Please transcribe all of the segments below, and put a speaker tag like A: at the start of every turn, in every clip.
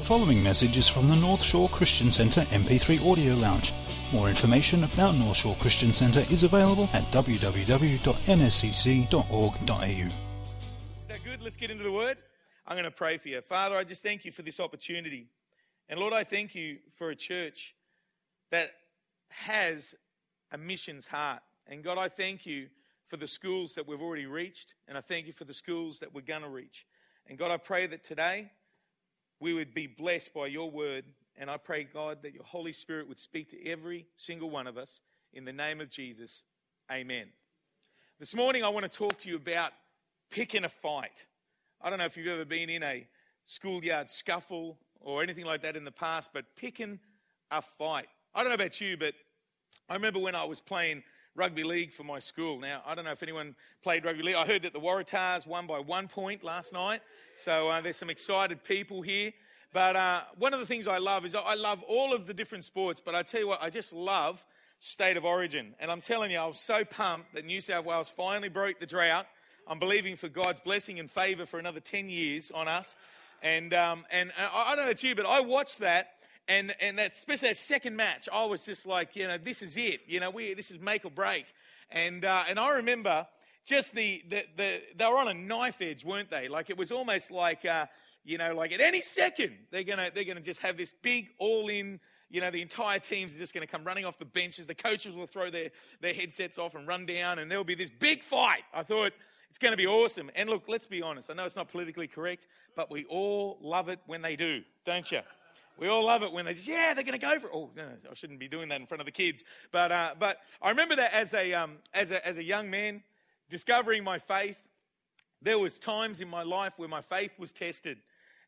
A: The following message is from the North Shore Christian Centre MP3 Audio Lounge. More information about North Shore Christian Centre is available at www.nscc.org.au.
B: Is that good? Let's get into the word. I'm going to pray for you. Father, I just thank you for this opportunity. And Lord, I thank you for a church that has a missions heart. And God, I thank you for the schools that we've already reached. And I thank you for the schools that we're going to reach. And God, I pray that today we would be blessed by your word. And I pray, God, that your Holy Spirit would speak to every single one of us. In the name of Jesus, amen. This morning, I want to talk to you about picking a fight. I don't know if you've ever been in a schoolyard scuffle or anything like that in the past, but picking a fight. I don't know about you, but I remember when I was playing rugby league for my school. Now, I don't know if anyone played rugby league. I heard that the Waratahs won by one point last night. So uh, there's some excited people here. But uh, one of the things I love is I love all of the different sports, but I tell you what, I just love state of origin. And I'm telling you, I was so pumped that New South Wales finally broke the drought. I'm believing for God's blessing and favour for another 10 years on us. And, um, and I, don't know about you, but I watched that and and that especially that second match, I was just like, you know, this is it. You know, we this is make or break. And uh, and I remember just the, the the they were on a knife edge, weren't they? Like it was almost like uh, you know, like at any second they're gonna they're gonna just have this big all in. You know, the entire team's just going to come running off the benches. The coaches will throw their, their headsets off and run down, and there'll be this big fight. I thought, it's going to be awesome. And look, let's be honest. I know it's not politically correct, but we all love it when they do, don't you? We all love it when they say, yeah, they're going to go for it. Oh, no, I shouldn't be doing that in front of the kids. But, uh, but I remember that as a, um, as, a, as a young man, discovering my faith, there was times in my life where my faith was tested.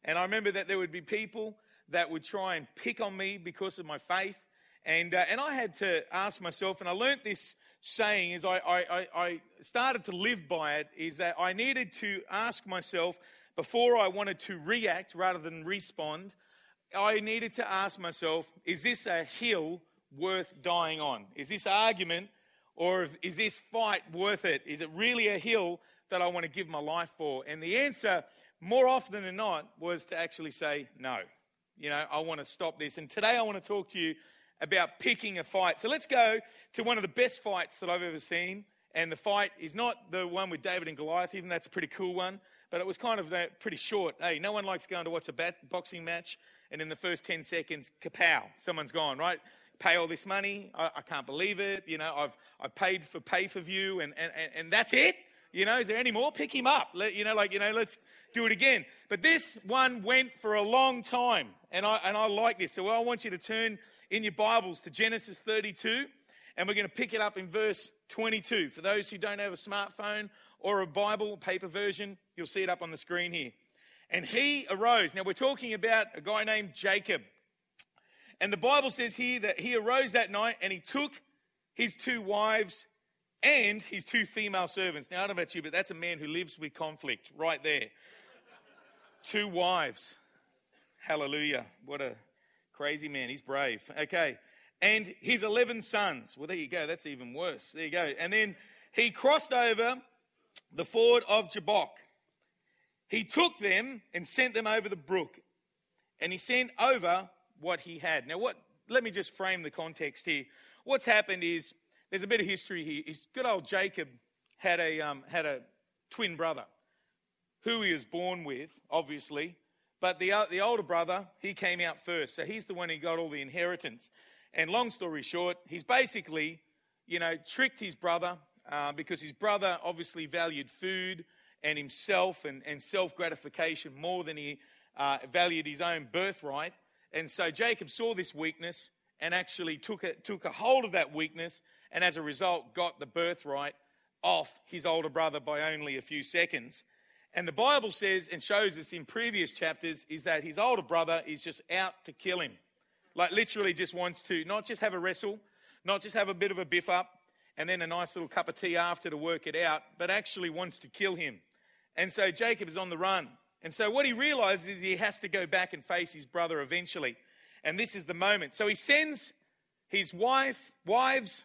B: And I remember that there would be people that would try and pick on me because of my faith. And, uh, and I had to ask myself, and I learnt this saying as I, I, I started to live by it, is that I needed to ask myself before I wanted to react rather than respond, I needed to ask myself is this a hill worth dying on? Is this argument or is this fight worth it? Is it really a hill that I want to give my life for? And the answer, more often than not, was to actually say no. You know, I want to stop this. And today I want to talk to you about picking a fight. So let's go to one of the best fights that I've ever seen. And the fight is not the one with David and Goliath, even that's a pretty cool one, but it was kind of pretty short. Hey, no one likes going to watch a bat- boxing match and in the first 10 seconds, kapow, someone's gone, right? Pay all this money. I, I can't believe it. You know, I've, I've paid for pay for view and, and, and that's it. You know, is there any more? Pick him up. Let, you know, like, you know, let's do it again. But this one went for a long time. And I, and I like this. So I want you to turn in your Bibles to Genesis 32. And we're going to pick it up in verse 22. For those who don't have a smartphone or a Bible, paper version, you'll see it up on the screen here. And he arose. Now, we're talking about a guy named Jacob. And the Bible says here that he arose that night and he took his two wives and his two female servants. Now, I don't know about you, but that's a man who lives with conflict right there. two wives. Hallelujah. What a crazy man. He's brave. Okay. And his 11 sons. Well, there you go. That's even worse. There you go. And then he crossed over the ford of Jabbok. He took them and sent them over the brook, and he sent over what he had. Now, what? Let me just frame the context here. What's happened is there's a bit of history here. His good old Jacob had a um, had a twin brother, who he was born with, obviously, but the uh, the older brother he came out first, so he's the one who got all the inheritance. And long story short, he's basically, you know, tricked his brother uh, because his brother obviously valued food and himself and, and self gratification more than he uh, valued his own birthright. And so Jacob saw this weakness and actually took a, took a hold of that weakness and as a result got the birthright off his older brother by only a few seconds. And the Bible says and shows us in previous chapters is that his older brother is just out to kill him. Like literally just wants to not just have a wrestle, not just have a bit of a biff up and then a nice little cup of tea after to work it out, but actually wants to kill him. And so Jacob is on the run. And so what he realizes is he has to go back and face his brother eventually. And this is the moment. So he sends his wife, wives,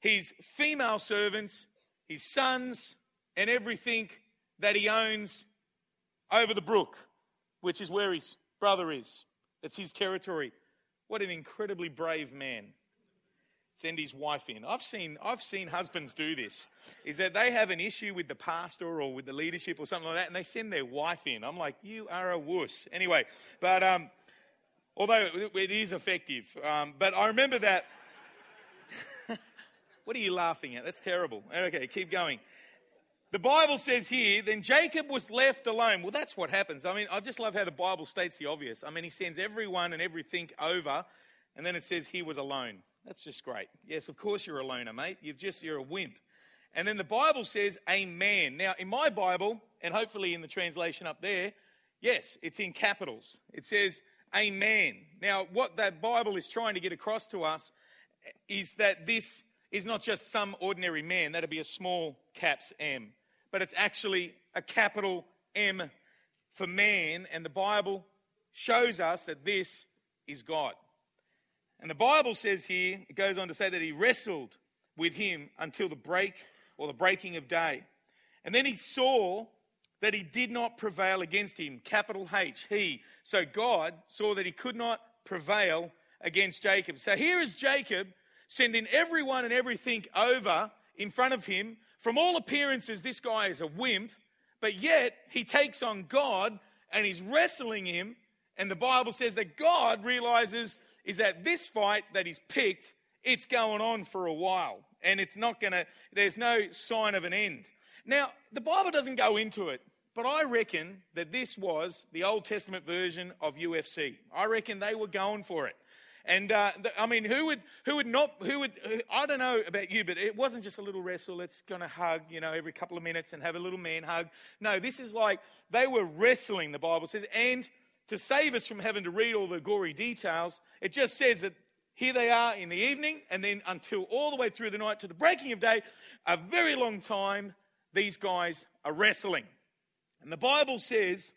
B: his female servants, his sons, and everything that he owns over the brook, which is where his brother is. It's his territory. What an incredibly brave man. Send his wife in. I've seen, I've seen husbands do this. Is that they have an issue with the pastor or with the leadership or something like that, and they send their wife in. I'm like, you are a wuss. Anyway, but um, although it is effective. Um, but I remember that. what are you laughing at? That's terrible. Okay, keep going. The Bible says here, then Jacob was left alone. Well, that's what happens. I mean, I just love how the Bible states the obvious. I mean, he sends everyone and everything over, and then it says he was alone. That's just great. Yes, of course you're a loner, mate. You've just, you're a wimp. And then the Bible says a man. Now, in my Bible, and hopefully in the translation up there, yes, it's in capitals. It says a man. Now, what that Bible is trying to get across to us is that this is not just some ordinary man. That'd be a small caps M but it's actually a capital M for man, and the Bible shows us that this is God. And the Bible says here, it goes on to say that he wrestled with him until the break or the breaking of day. And then he saw that he did not prevail against him, capital H, he. So God saw that he could not prevail against Jacob. So here is Jacob sending everyone and everything over in front of him from all appearances, this guy is a wimp, but yet he takes on God and he's wrestling him. And the Bible says that God realizes is that this fight that he's picked, it's going on for a while. And it's not going to, there's no sign of an end. Now, the Bible doesn't go into it, but I reckon that this was the Old Testament version of UFC. I reckon they were going for it. And uh, I mean, who would, who would not, who would, who, I don't know about you, but it wasn't just a little wrestle. Let's to hug, you know, every couple of minutes and have a little man hug. No, this is like they were wrestling, the Bible says. And to save us from having to read all the gory details, it just says that here they are in the evening, and then until all the way through the night to the breaking of day, a very long time, these guys are wrestling. And the Bible says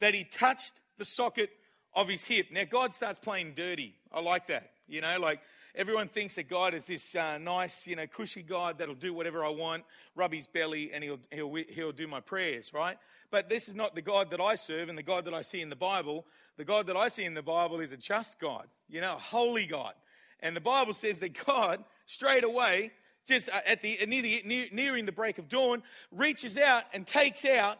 B: that he touched the socket of his hip. Now, God starts playing dirty. I like that. You know, like everyone thinks that God is this uh, nice, you know, cushy God that'll do whatever I want, rub his belly, and he'll, he'll, he'll do my prayers, right? But this is not the God that I serve and the God that I see in the Bible. The God that I see in the Bible is a just God, you know, a holy God. And the Bible says that God, straight away, just uh, at the, near the near, nearing the break of dawn, reaches out and takes out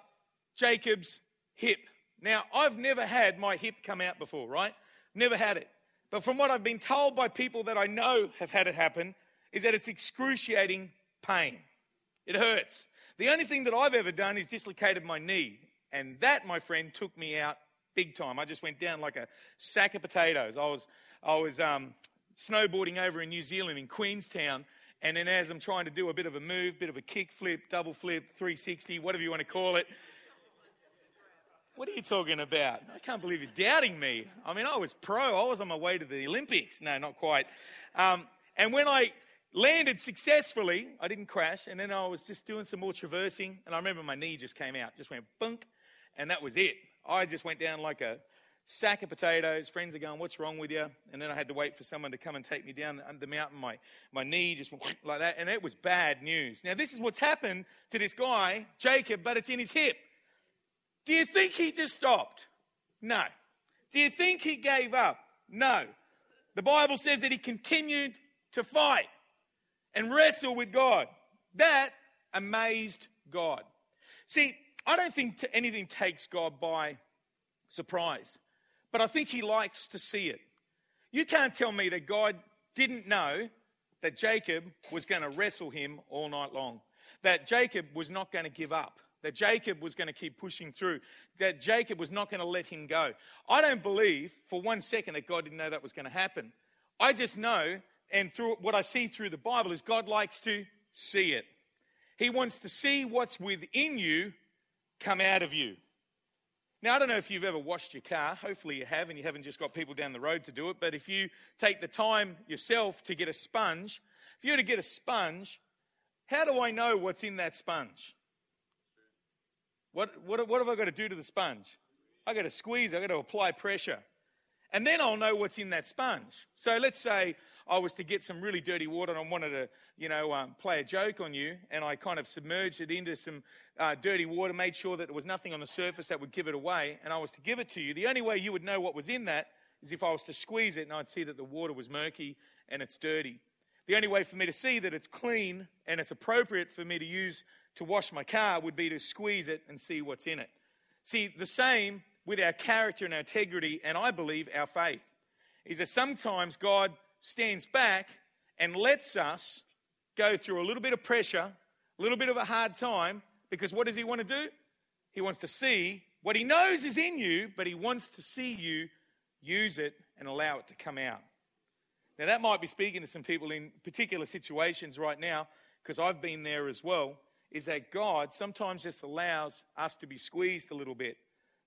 B: Jacob's hip. Now, I've never had my hip come out before, right? Never had it. But from what I've been told by people that I know have had it happen, is that it's excruciating pain. It hurts. The only thing that I've ever done is dislocated my knee. And that, my friend, took me out big time. I just went down like a sack of potatoes. I was, I was um, snowboarding over in New Zealand in Queenstown. And then as I'm trying to do a bit of a move, bit of a kick flip, double flip, 360, whatever you want to call it, what are you talking about? I can't believe you're doubting me. I mean, I was pro. I was on my way to the Olympics. No, not quite. Um, and when I landed successfully, I didn't crash. And then I was just doing some more traversing. And I remember my knee just came out, just went bunk. And that was it. I just went down like a sack of potatoes. Friends are going, What's wrong with you? And then I had to wait for someone to come and take me down the mountain. My, my knee just went like that. And it was bad news. Now, this is what's happened to this guy, Jacob, but it's in his hip. Do you think he just stopped? No. Do you think he gave up? No. The Bible says that he continued to fight and wrestle with God. That amazed God. See, I don't think anything takes God by surprise, but I think he likes to see it. You can't tell me that God didn't know that Jacob was going to wrestle him all night long, that Jacob was not going to give up that Jacob was going to keep pushing through, that Jacob was not going to let him go. I don't believe for one second that God didn't know that was going to happen. I just know, and through what I see through the Bible, is God likes to see it. He wants to see what's within you come out of you. Now, I don't know if you've ever washed your car. Hopefully, you have, and you haven't just got people down the road to do it. But if you take the time yourself to get a sponge, if you were to get a sponge, how do I know what's in that sponge? What, what, what have I got to do to the sponge? I got to squeeze, I got to apply pressure. And then I'll know what's in that sponge. So let's say I was to get some really dirty water and I wanted to, you know, um, play a joke on you, and I kind of submerged it into some uh, dirty water, made sure that there was nothing on the surface that would give it away, and I was to give it to you, the only way you would know what was in that is if I was to squeeze it and I'd see that the water was murky and it's dirty. The only way for me to see that it's clean and it's appropriate for me to use to wash my car would be to squeeze it and see what's in it. See, the same with our character and our integrity, and I believe our faith, is that sometimes God stands back and lets us go through a little bit of pressure, a little bit of a hard time, because what does He want to do? He wants to see what He knows is in you, but He wants to see you use it and allow it to come out. Now, that might be speaking to some people in particular situations right now, because I've been there as well, is that God sometimes just allows us to be squeezed a little bit.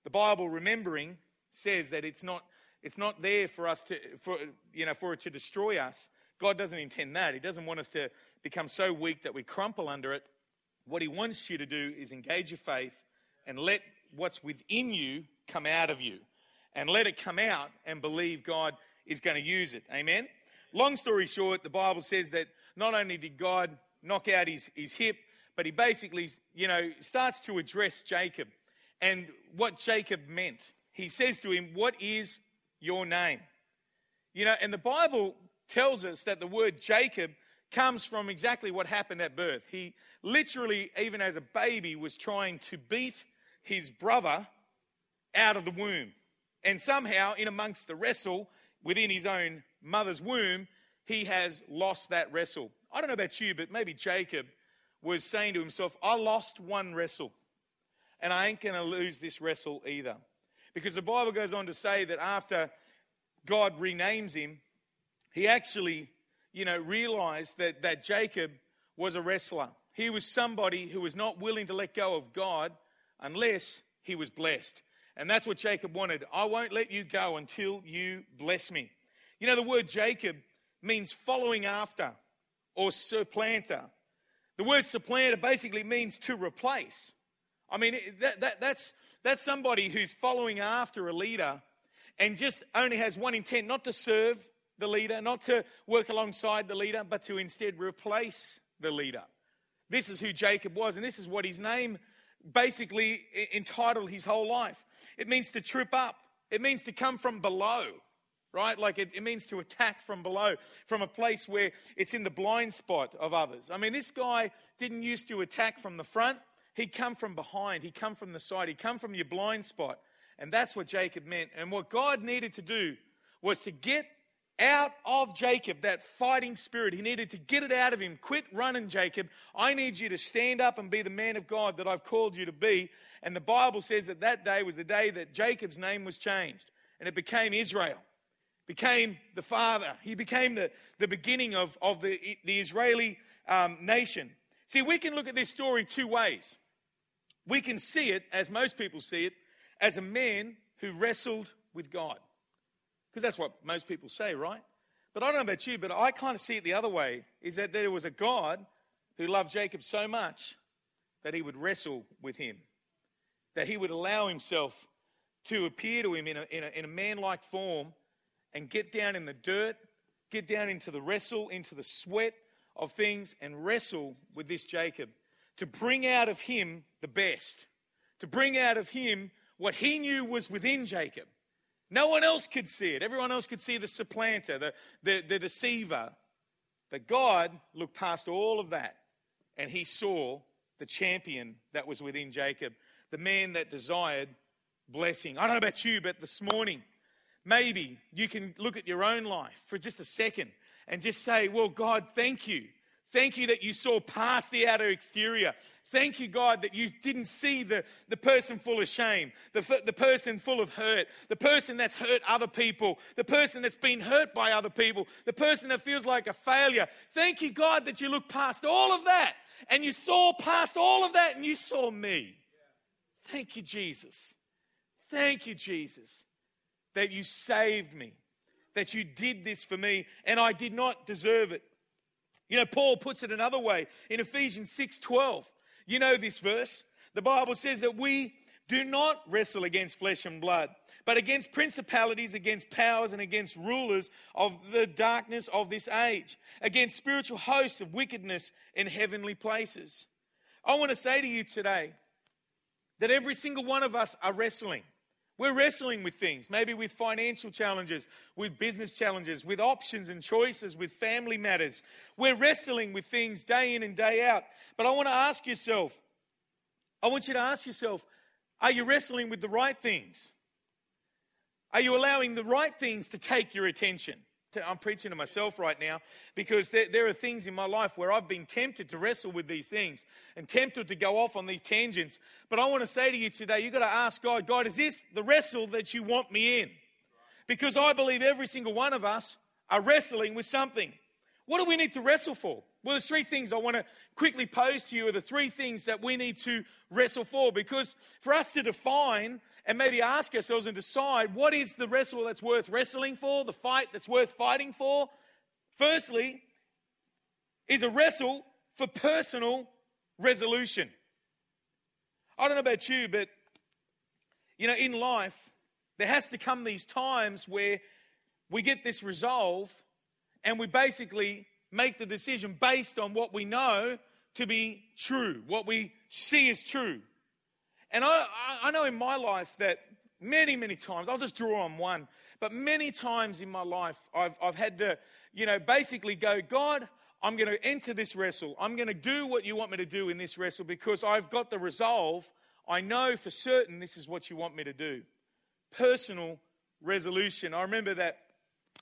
B: The Bible, remembering, says that it's not, it's not there for us to, for, you know, for it to destroy us. God doesn't intend that. He doesn't want us to become so weak that we crumple under it. What He wants you to do is engage your faith and let what's within you come out of you. And let it come out and believe God is going to use it. Amen? Long story short, the Bible says that not only did God knock out his, his hip, but he basically, you know, starts to address Jacob and what Jacob meant. He says to him, What is your name? You know, and the Bible tells us that the word Jacob comes from exactly what happened at birth. He literally, even as a baby, was trying to beat his brother out of the womb. And somehow, in amongst the wrestle within his own mother's womb, he has lost that wrestle. I don't know about you, but maybe Jacob was saying to himself, I lost one wrestle, and I ain't going to lose this wrestle either. Because the Bible goes on to say that after God renames him, he actually, you know, realized that, that Jacob was a wrestler. He was somebody who was not willing to let go of God unless he was blessed. And that's what Jacob wanted. I won't let you go until you bless me. You know, the word Jacob means following after or supplanter. The word supplanter basically means to replace. I mean, that, that, that's, that's somebody who's following after a leader and just only has one intent not to serve the leader, not to work alongside the leader, but to instead replace the leader. This is who Jacob was, and this is what his name basically entitled his whole life. It means to trip up, it means to come from below right? Like it, it, means to attack from below, from a place where it's in the blind spot of others. I mean, this guy didn't used to attack from the front. He'd come from behind. He'd come from the side. He'd come from your blind spot. And that's what Jacob meant. And what God needed to do was to get out of Jacob that fighting spirit. He needed to get it out of him. Quit running, Jacob. I need you to stand up and be the man of God that I've called you to be. And the Bible says that that day was the day that Jacob's name was changed and it became Israel became the father. He became the, the beginning of, of the, the Israeli um, nation. See, we can look at this story two ways. We can see it, as most people see it, as a man who wrestled with God. Because that's what most people say, right? But I don't know about you, but I kind of see it the other way is that there was a God who loved Jacob so much that he would wrestle with him, that he would allow himself to appear to him in a, in a, in a man like form and get down in the dirt, get down into the wrestle, into the sweat of things, and wrestle with this Jacob to bring out of him the best, to bring out of him what he knew was within Jacob. No one else could see it. Everyone else could see the supplanter, the, the, the deceiver. But God looked past all of that and he saw the champion that was within Jacob, the man that desired blessing. I don't know about you, but this morning, Maybe you can look at your own life for just a second and just say, Well, God, thank you. Thank you that you saw past the outer exterior. Thank you, God, that you didn't see the, the person full of shame, the, the person full of hurt, the person that's hurt other people, the person that's been hurt by other people, the person that feels like a failure. Thank you, God, that you looked past all of that and you saw past all of that and you saw me. Thank you, Jesus. Thank you, Jesus that you saved me, that you did this for me, and I did not deserve it. You know, Paul puts it another way in Ephesians 6 12. You know this verse. The Bible says that we, do not wrestle against flesh and blood, but against principalities, against powers, and against rulers of the darkness of this age, against spiritual hosts of wickedness in heavenly places. I want to say to you today that every single one of us are wrestling. We're wrestling with things, maybe with financial challenges, with business challenges, with options and choices, with family matters. We're wrestling with things day in and day out. But I want to ask yourself, I want you to ask yourself, are you wrestling with the right things? Are you allowing the right things to take your attention? I'm preaching to myself right now because there, there, are things in my life where I've been tempted to wrestle with these things and tempted to go off on these tangents. But I want to say to you today, you've got to ask God, God, is this the wrestle that you want me in? Because I believe every single one of us are wrestling with something. What do we need to wrestle for? Well, there's three things I want to quickly pose to you are the three things that we need to wrestle for. Because for us to define and maybe ask ourselves and decide what is the wrestle that's worth wrestling for, the fight that's worth fighting for, firstly, is a wrestle for personal resolution. I don't know about you, but you know, in life, there has to come these times where we get this resolve and we basically make the decision based on what we know to be true, what we see as true. And I, I know in my life that many, many times, I'll just draw on one, but many times in my life, I've, I've had to, you know, basically go, God, I'm going to enter this wrestle. I'm going to do what you want me to do in this wrestle because I've got the resolve. I know for certain this is what you want me to do. Personal resolution. I remember that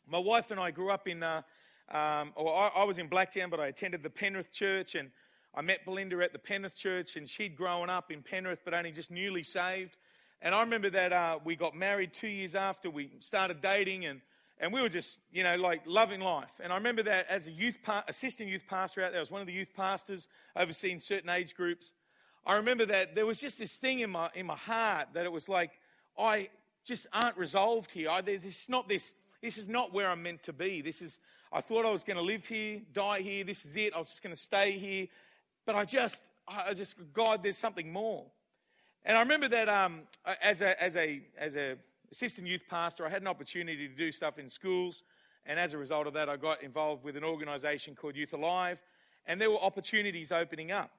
B: my wife and I grew up in, uh, um, or I, I, was in Blacktown, but I attended the Penrith Church, and I met Belinda at the Penrith Church, and she'd grown up in Penrith, but only just newly saved. And I remember that uh, we got married two years after we started dating, and, and we were just, you know, like loving life. And I remember that as a youth pa- assistant youth pastor out there, I was one of the youth pastors overseeing certain age groups. I remember that there was just this thing in my in my heart that it was like I just aren't resolved here. I, there's not this. This is not where I'm meant to be. This is I thought I was going to live here, die here. This is it. I was just going to stay here. But I just, I just, God, there's something more. And I remember that um, as a as a as a assistant youth pastor, I had an opportunity to do stuff in schools, and as a result of that, I got involved with an organisation called Youth Alive, and there were opportunities opening up.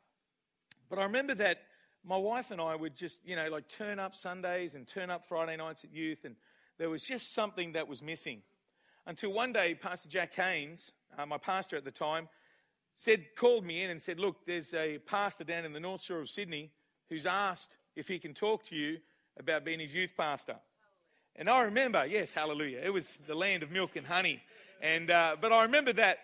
B: But I remember that my wife and I would just, you know, like turn up Sundays and turn up Friday nights at youth, and there was just something that was missing. Until one day, Pastor Jack Haynes, uh, my pastor at the time, said, called me in and said, Look, there's a pastor down in the North Shore of Sydney who's asked if he can talk to you about being his youth pastor. And I remember, yes, hallelujah, it was the land of milk and honey. And, uh, but I remember that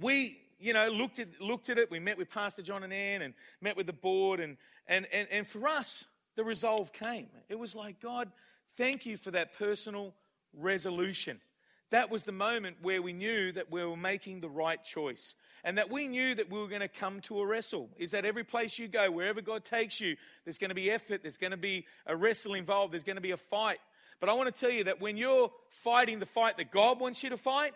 B: we, you know, looked at, looked at it. We met with Pastor John and Ann and met with the board. And, and, and, and for us, the resolve came. It was like, God, thank you for that personal resolution that was the moment where we knew that we were making the right choice and that we knew that we were going to come to a wrestle. Is that every place you go, wherever God takes you, there's going to be effort, there's going to be a wrestle involved, there's going to be a fight. But I want to tell you that when you're fighting the fight that God wants you to fight,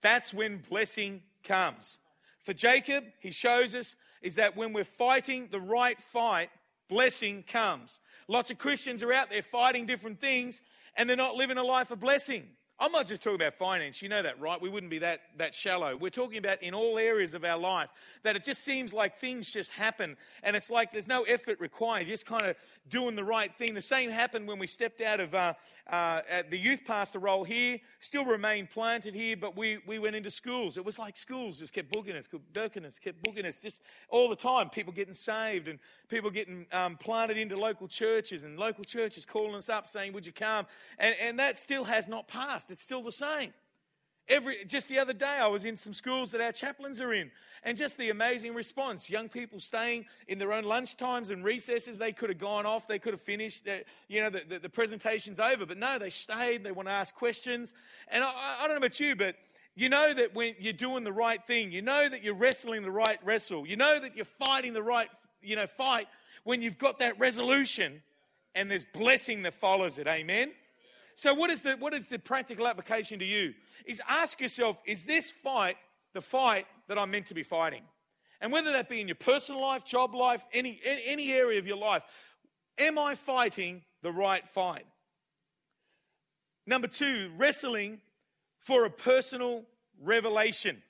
B: that's when blessing comes. For Jacob, he shows us is that when we're fighting the right fight, blessing comes. Lots of Christians are out there fighting different things and they're not living a life of blessing. I'm not just talking about finance. You know that, right? We wouldn't be that, that shallow. We're talking about in all areas of our life that it just seems like things just happen and it's like there's no effort required. You're just kind of doing the right thing. The same happened when we stepped out of uh, uh, the youth pastor role here, still remained planted here, but we, we went into schools. It was like schools just kept booking us, kept booking us, kept booking us just all the time. People getting saved and people getting um, planted into local churches and local churches calling us up saying, Would you come? And, and that still has not passed. It's still the same. Every, just the other day, I was in some schools that our chaplains are in, and just the amazing response. Young people staying in their own lunch times and recesses. They could have gone off, they could have finished, you know, the, the, the, presentation's over. But no, they stayed, they want to ask questions. And I, I don't know about you, but you know that when you're doing the right thing, you know that you're wrestling the right wrestle, you know that you're fighting the right, you know, fight when you've got that resolution and there's blessing that follows it. Amen? So, what is, the, what is the practical application to you? Is ask yourself, is this fight the fight that I'm meant to be fighting? And whether that be in your personal life, job life, any, any area of your life, Am I fighting the right fight? Number two, wrestling for a personal revelation.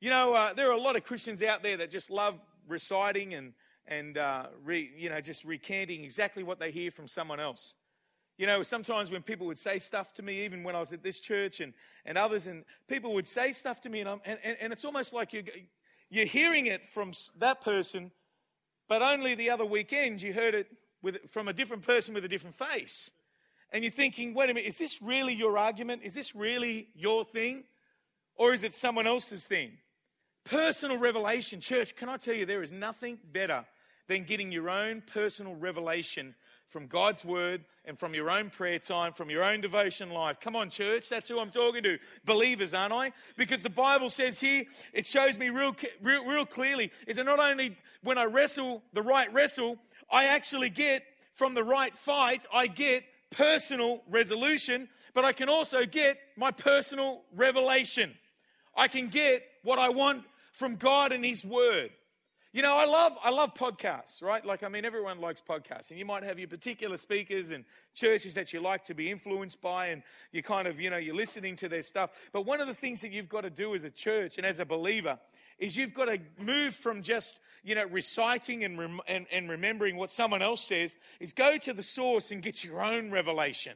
B: You know, uh, there are a lot of Christians out there that just love reciting and, and uh, re, you know, just recanting exactly what they hear from someone else. You know, sometimes when people would say stuff to me, even when I was at this church and, and others, and people would say stuff to me, and, I'm and, and it's almost like you're, you're hearing it from that person, but only the other weekend you heard it with, from a different person with a different face. And you're thinking, wait a minute, is this really your argument? Is this really your thing? Or is it someone else's thing? Personal revelation. Church, can I tell you, there is nothing better than getting your own personal revelation from God's word and from your own prayer time, from your own devotion life. Come on, church, that's who I'm talking to. Believers, aren't I? Because the Bible says here, it shows me real, real, real clearly, is that not only when I wrestle the right wrestle, I actually get from the right fight, I get personal resolution, but I can also get my personal revelation. I can get what I want from God and His Word. You know, I love I love podcasts, right? Like I mean everyone likes podcasts. And you might have your particular speakers and churches that you like to be influenced by and you kind of, you know, you're listening to their stuff. But one of the things that you've got to do as a church and as a believer is you've got to move from just, you know, reciting and, rem- and, and remembering what someone else says is go to the source and get your own revelation.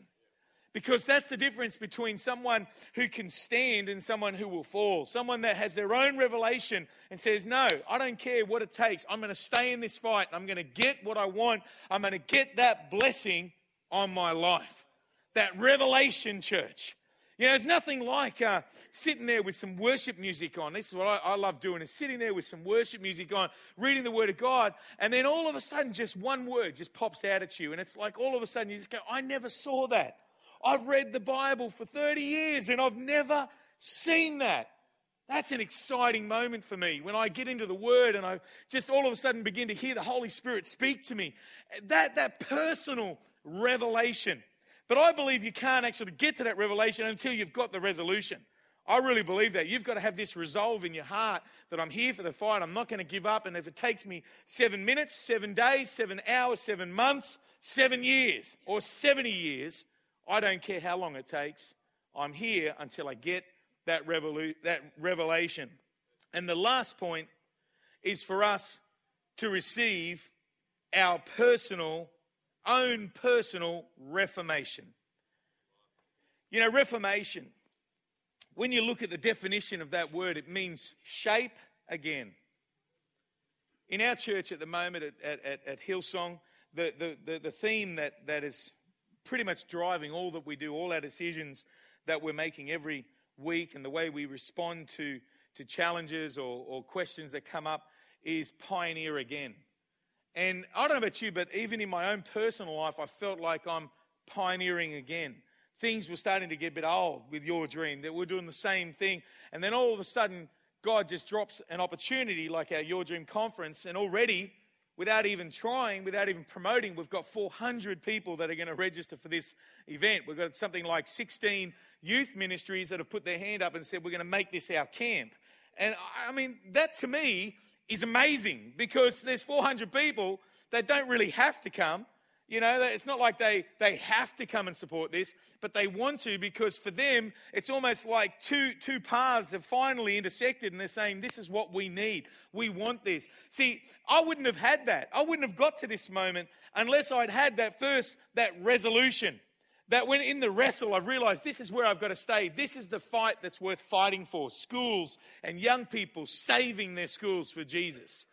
B: Because that's the difference between someone who can stand and someone who will fall. Someone that has their own revelation and says, No, I don't care what it takes. I'm going to stay in this fight. I'm going to get what I want. I'm going to get that blessing on my life. That revelation, church. You know, there's nothing like uh, sitting there with some worship music on. This is what I, I, love doing: is sitting there with some worship music on, reading the Word of God, and then all of a sudden, just one word just pops out at you, and it's like all of a sudden you just go, "I never saw that." I've read the Bible for 30 years and I've never seen that. That's an exciting moment for me when I get into the Word and I just all of a sudden begin to hear the Holy Spirit speak to me. That, that personal revelation. But I believe you can't actually get to that revelation until you've got the resolution. I really believe that. You've got to have this resolve in your heart that I'm here for the fight. I'm not going to give up. And if it takes me seven minutes, seven days, seven hours, seven months, seven years, or 70 years, I don't care how long it takes. I'm here until I get that, revolu- that revelation. And the last point is for us to receive our personal, own personal reformation. You know, reformation, when you look at the definition of that word, it means shape again. In our church at the moment at, at, at Hillsong, the, the, the, the theme that, that is pretty much driving all that we do, all our decisions that we're making every week, and the way we respond to, to challenges or, or questions that come up is pioneer again. And I don't know about you, but even in my own personal life, I felt like I'm pioneering again. Things were starting to get a bit old with your dream, that we're doing the same thing. And then all of a sudden, God just drops an opportunity like our Your Dream conference, and already without even trying, without even promoting, we've got 400 people that are going to register for this event. We've got something like 16 youth ministries that have put their hand up and said, We're going to make this our camp. And I mean, that to me is amazing because there's 400 people that don't really have to come. You know, it's not like they, they have to come and support this, but they want to because for them, it's almost like two, two paths have finally intersected and they're saying, This is what we need. We want this. See, I wouldn't have had that. I wouldn't have got to this moment unless I'd had that first, that resolution. That when in the wrestle, I've realized this is where I've got to stay. This is the fight that's worth fighting for. Schools and young people saving their schools for Jesus.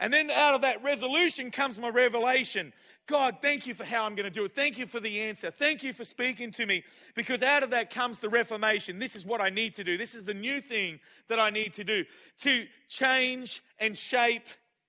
B: And then out of that resolution comes my revelation. God, thank you for how I'm going to do it. Thank you for the answer. Thank you for speaking to me. Because out of that comes the reformation. This is what I need to do. This is the new thing that I need to do to change and shape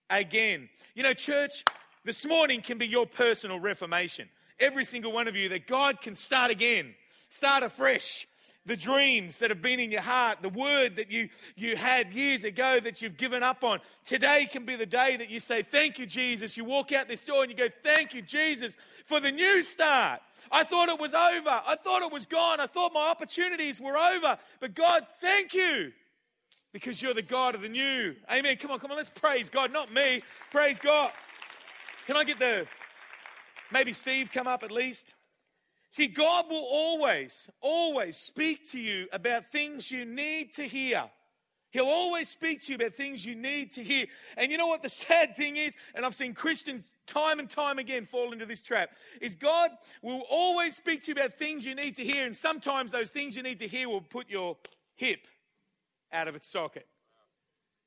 B: again. You know, church, this morning can be your personal reformation. Every single one of you, that God can start again, start afresh, the dreams that have been in your heart, the word that you, you had years ago that you've given up on. Today can be the day that you say, Thank you, Jesus. You walk out this door and you go, Thank you, Jesus, for the new start. I thought it was over. I thought it was gone. I thought my opportunities were over. But God, thank you because you're the God of the new. Amen. Come on, come on. Let's praise God, not me. Praise God. Can I get the Maybe Steve come up at least. See, God will always, always speak to you about things you need to hear. He'll always speak to you about things you need to hear. And you know what the sad thing is? And I've seen Christians time and time again fall into this trap is God will always speak to you about things you need to hear. And sometimes those things you need to hear will put your hip out of its socket.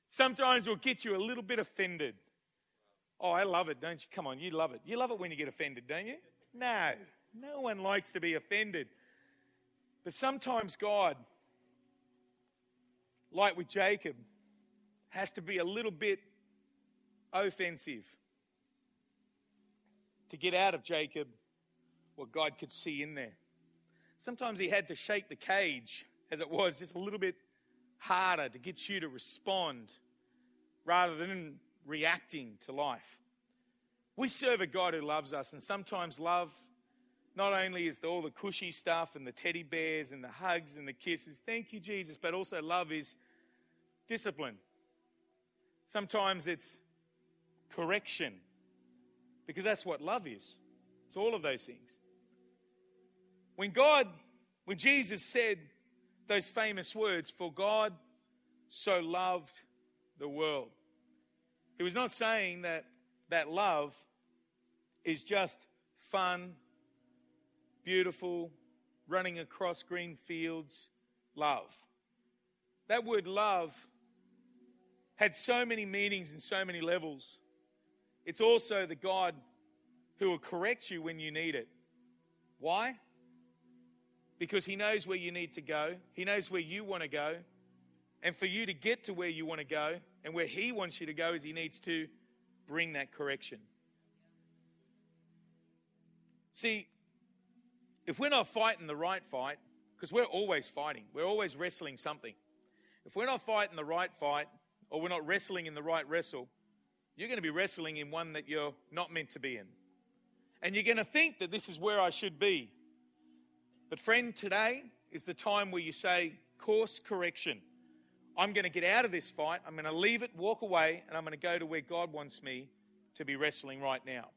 B: Sometimes will get you a little bit offended. Oh, I love it, don't you? Come on, you love it. You love it when you get offended, don't you? No, no one likes to be offended. But sometimes God like with Jacob, has to be a little bit offensive to get out of Jacob what God could see in there. Sometimes he had to shake the cage, as it was, just a little bit harder to get you to respond rather than reacting to life. We serve a God who loves us, and sometimes love not only is all the cushy stuff and the teddy bears and the hugs and the kisses, thank you, Jesus, but also love is discipline. Sometimes it's correction, because that's what love is. It's all of those things. When God, when Jesus said those famous words, For God so loved the world, he was not saying that that love is just fun beautiful, running across green fields love. That word love had so many meanings and so many levels. It's also the God who will correct you when you need it. Why? Because He knows where you need to go, He knows where you want to go. And for you to get to where you want to go and where He wants you to go, is He needs to bring that correction. See, if we're not fighting the right fight, because we're always fighting, we're always wrestling something. If we're not fighting the right fight, or we're not wrestling in the right wrestle, you're going to be wrestling in one that you're not meant to be in. And you're going to think that this is where I should be. But, friend, today is the time where you say, course correction. I'm going to get out of this fight. I'm going to leave it, walk away, and I'm going to go to where God wants me to be wrestling right now.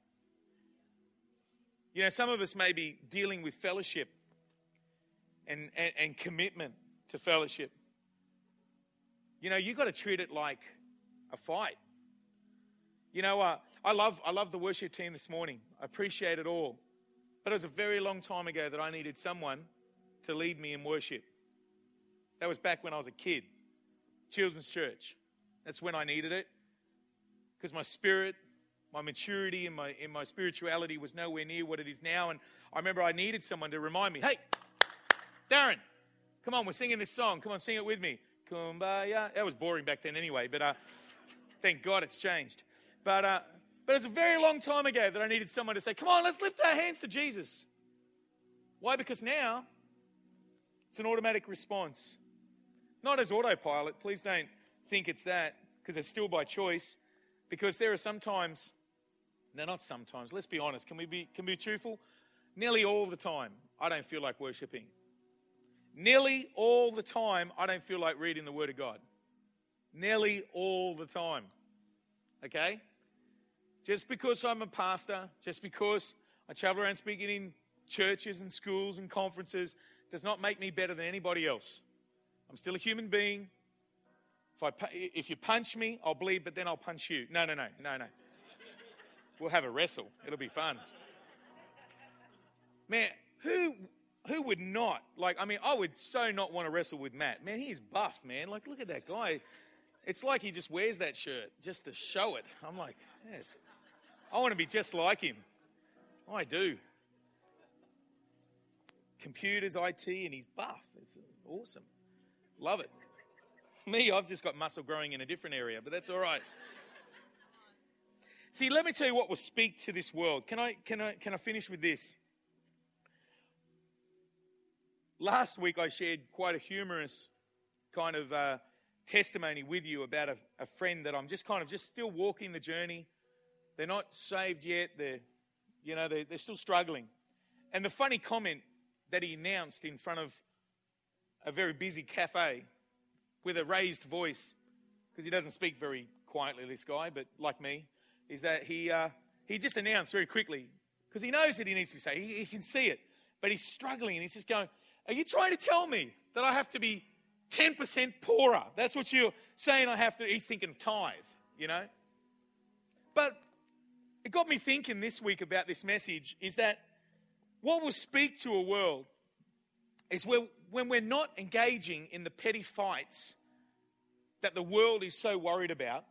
B: You know, some of us may be dealing with fellowship and, and, and commitment to fellowship. You know, you've got to treat it like a fight. You know, uh, I, love, I love the worship team this morning. I appreciate it all. But it was a very long time ago that I needed someone to lead me in worship. That was back when I was a kid. Children's Church. That's when I needed it. Because my spirit my maturity and my, in my spirituality was nowhere near what it is now. And I remember I needed someone to remind me, hey, Darren, come on, we're singing this song. Come on, sing it with me. Kumbaya. That was boring back then anyway, but uh, thank God it's changed. But, uh, but it's a very long time ago that I needed someone to say, come on, let's lift our hands to Jesus. Why? Because now it's an automatic response. Not as autopilot. Please don't think it's that, because it's still by choice. Because there are sometimes now, not sometimes. Let's be honest. Can we be, can we be truthful? Nearly all the time, I don't feel like worshiping. Nearly all the time, I don't feel like reading the Word of God. Nearly all the time. Okay? Just because I'm a pastor, just because I travel around speaking in churches and schools and conferences, does not make me better than anybody else. I'm still a human being. If, I, if you punch me, I'll bleed, but then I'll punch you. No, no, no, no, no. We'll have a wrestle. It'll be fun. Man, who who would not like? I mean, I would so not want to wrestle with Matt. Man, he's buff, man. Like, look at that guy. It's like he just wears that shirt just to show it. I'm like, yes, I want to be just like him. I do. Computers, IT, and he's buff. It's awesome. Love it. Me, I've just got muscle growing in a different area, but that's all right. See, let me tell you what will speak to this world. Can I, can I, can I finish with this? Last week I shared quite a humorous kind of uh, testimony with you about a, a friend that I'm just kind of just still walking the journey. They're not saved yet. They're, you know, they're, they're still struggling. And the funny comment that he announced in front of a very busy cafe with a raised voice, because he doesn't speak very quietly, this guy, but like me, is that he, uh, he just announced very quickly, because he knows that he needs to be saved. He, he can see it, but he's struggling and he's just going, Are you trying to tell me that I have to be 10% poorer? That's what you're saying I have to. He's thinking of tithe, you know? But it got me thinking this week about this message is that what will speak to a world is when, when we're not engaging in the petty fights that the world is so worried about.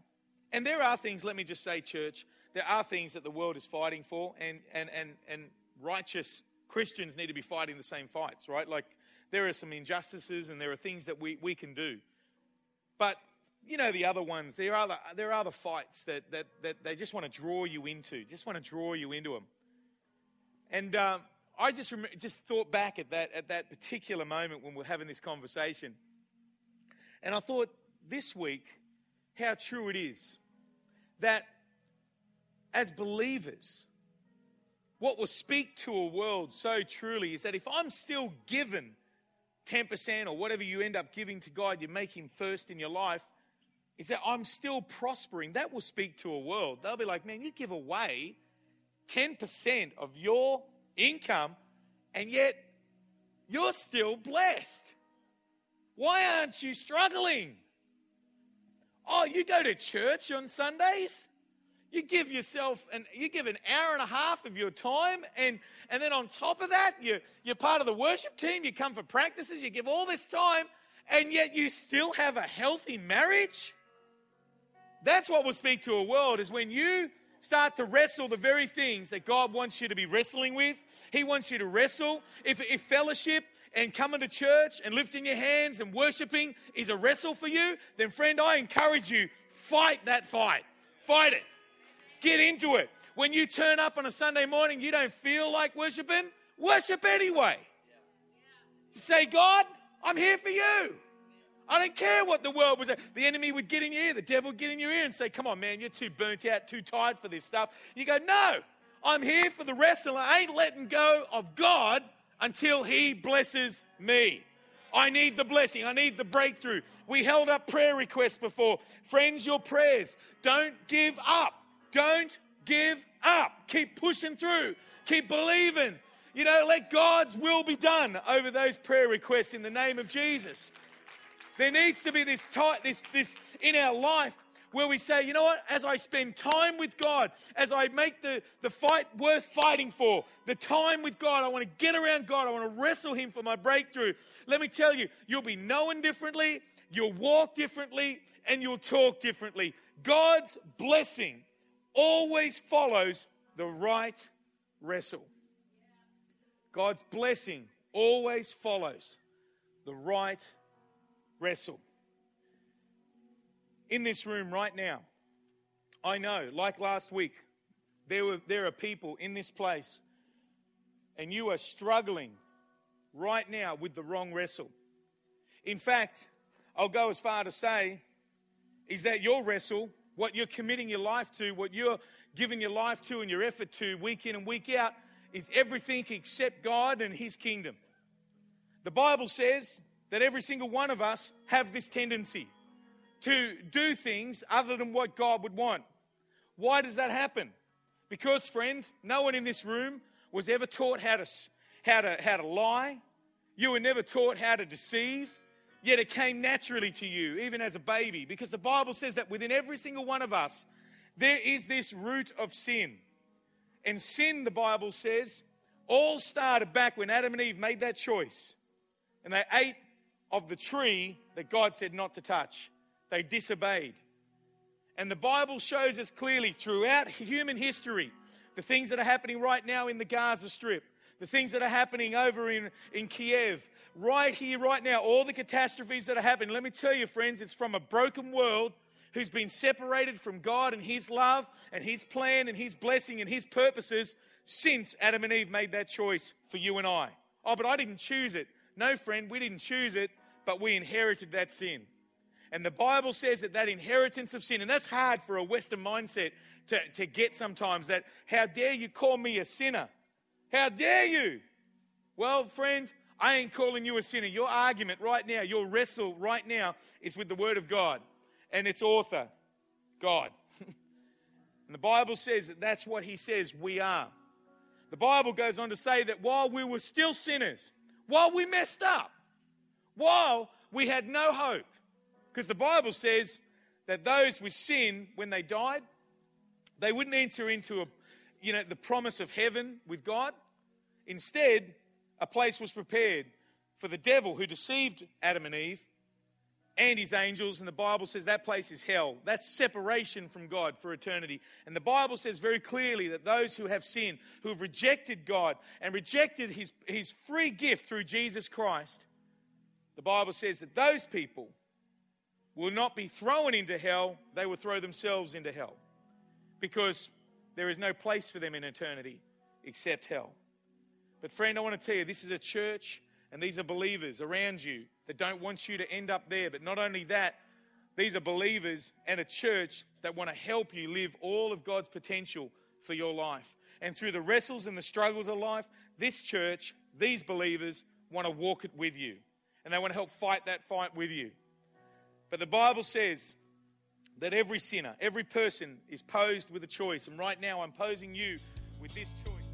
B: And there are things, let me just say, church, there are things that the world is fighting for, and, and, and, and righteous Christians need to be fighting the same fights, right? Like there are some injustices and there are things that we, we can do. But you know the other ones, there are, the, there are other fights that, that, that they just want to draw you into, just want to draw you into them. And um, I just, rem- just thought back at that, at that particular moment when we're having this conversation. And I thought this week how true it is that as believers, what will speak to a world so truly is that if I'm still given 10% or whatever you end up giving to God, you make Him first in your life, is that I'm still prospering. That will speak to a world. They'll be like, man, you give away 10% of your income and yet you're still blessed. Why aren't you struggling? Oh, you go to church on Sundays? You give yourself and you give an hour and a half of your time, and, and then on top of that, you, you're part of the worship team, you come for practices, you give all this time, and yet you still have a healthy marriage? That's what will speak to a world is when you start to wrestle the very things that God wants you to be wrestling with. He wants you to wrestle. If, if fellowship and coming to church and lifting your hands and worshiping is a wrestle for you, then friend, I encourage you, fight that fight. Fight it. Get into it. When you turn up on a Sunday morning, you don't feel like worshiping, worship anyway. Say, God, I'm here for you. I don't care what the world was. The enemy would get in your ear, the devil would get in your ear and say, Come on, man, you're too burnt out, too tired for this stuff. You go, No, I'm here for the wrestle. I ain't letting go of God until He blesses me. I need the blessing. I need the breakthrough. We held up prayer requests before. Friends, your prayers. Don't give up. Don't give up. Keep pushing through. Keep believing. You know, let God's will be done over those prayer requests in the name of Jesus. There needs to be this, tight, this, this in our life where we say, you know what, as I spend time with God, as I make the, the fight worth fighting for, the time with God, I want to get around God, I want to wrestle Him for my breakthrough. Let me tell you, you'll be known differently, you'll walk differently, and you'll talk differently. God's blessing always follows the right wrestle. God's blessing always follows the right wrestle. In this room right now, I know, like last week, there, were, there are people in this place, and you are struggling right now with the wrong wrestle. In fact, I'll go as far to say is that your wrestle, what you're committing your life to, what you're giving your life to and your effort to week in and week out, is everything except God and His kingdom. The Bible says that every single one of us have this tendency to do things other than what God would want. Why does that happen? Because, friend, no one in this room was ever taught how to, how to, how to lie. You were never taught how to deceive. Yet it came naturally to you, even as a baby, because the Bible says that within every single one of us, there is this root of sin. And sin, the Bible says, all started back when Adam and Eve made that choice. And they ate of the tree that God said not to touch. They disobeyed. And the Bible shows us clearly throughout human history the things that are happening right now in the Gaza Strip, the things that are happening over in, in Kiev, right here, right now, all the catastrophes that are happening. Let me tell you, friends, it's from a broken world who's been separated from God and His love and His plan and His blessing and His purposes since Adam and Eve made that choice for you and I. Oh, but I didn't choose it. No, friend, we didn't choose it but we inherited that sin. And the Bible says that that inheritance of sin, and that's hard for a Western mindset to, to get sometimes, that how dare you call me a sinner? How dare you? Well, friend, I ain't calling you a sinner. Your argument right now, your wrestle right now is with the Word of God and its author, God. and the Bible says that that's what He says we are. the Bible goes on to say that while we were still sinners, while we messed up, while we had no hope, because the Bible says that those with sin, when they died, they wouldn't enter into a, you know, the promise of heaven with God. Instead, a place was prepared for the devil who deceived Adam and Eve and his angels, and the Bible says that place is hell. That's separation from God for eternity. And the Bible says very clearly that those who have sinned, who have rejected God and rejected his, his free gift through Jesus Christ, the Bible says that those people will not be thrown into hell, they will throw themselves into hell. Because there is no place for them in eternity except hell. But, friend, I want to tell you, this is a church and these are believers around you that don't want you to end up there. But not only that, these are believers and a church that want to help you live all of God's potential for your life. And through the wrestles and the struggles of life, this church, these believers, want to walk it with you. And they want to help fight that fight with you. But the Bible says that every sinner, every person is posed with a choice. And right now, I'm posing you with this choice.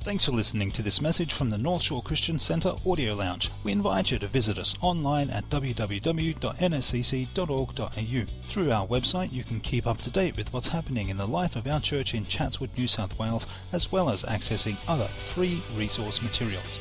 A: Thanks for listening to this message from the North Shore Christian Centre Audio Lounge. We invite you to visit us online at www.nscc.org.au. Through our website, you can keep up to date with what's happening in the life of our church in Chatswood, New South Wales, as well as accessing other free resource materials.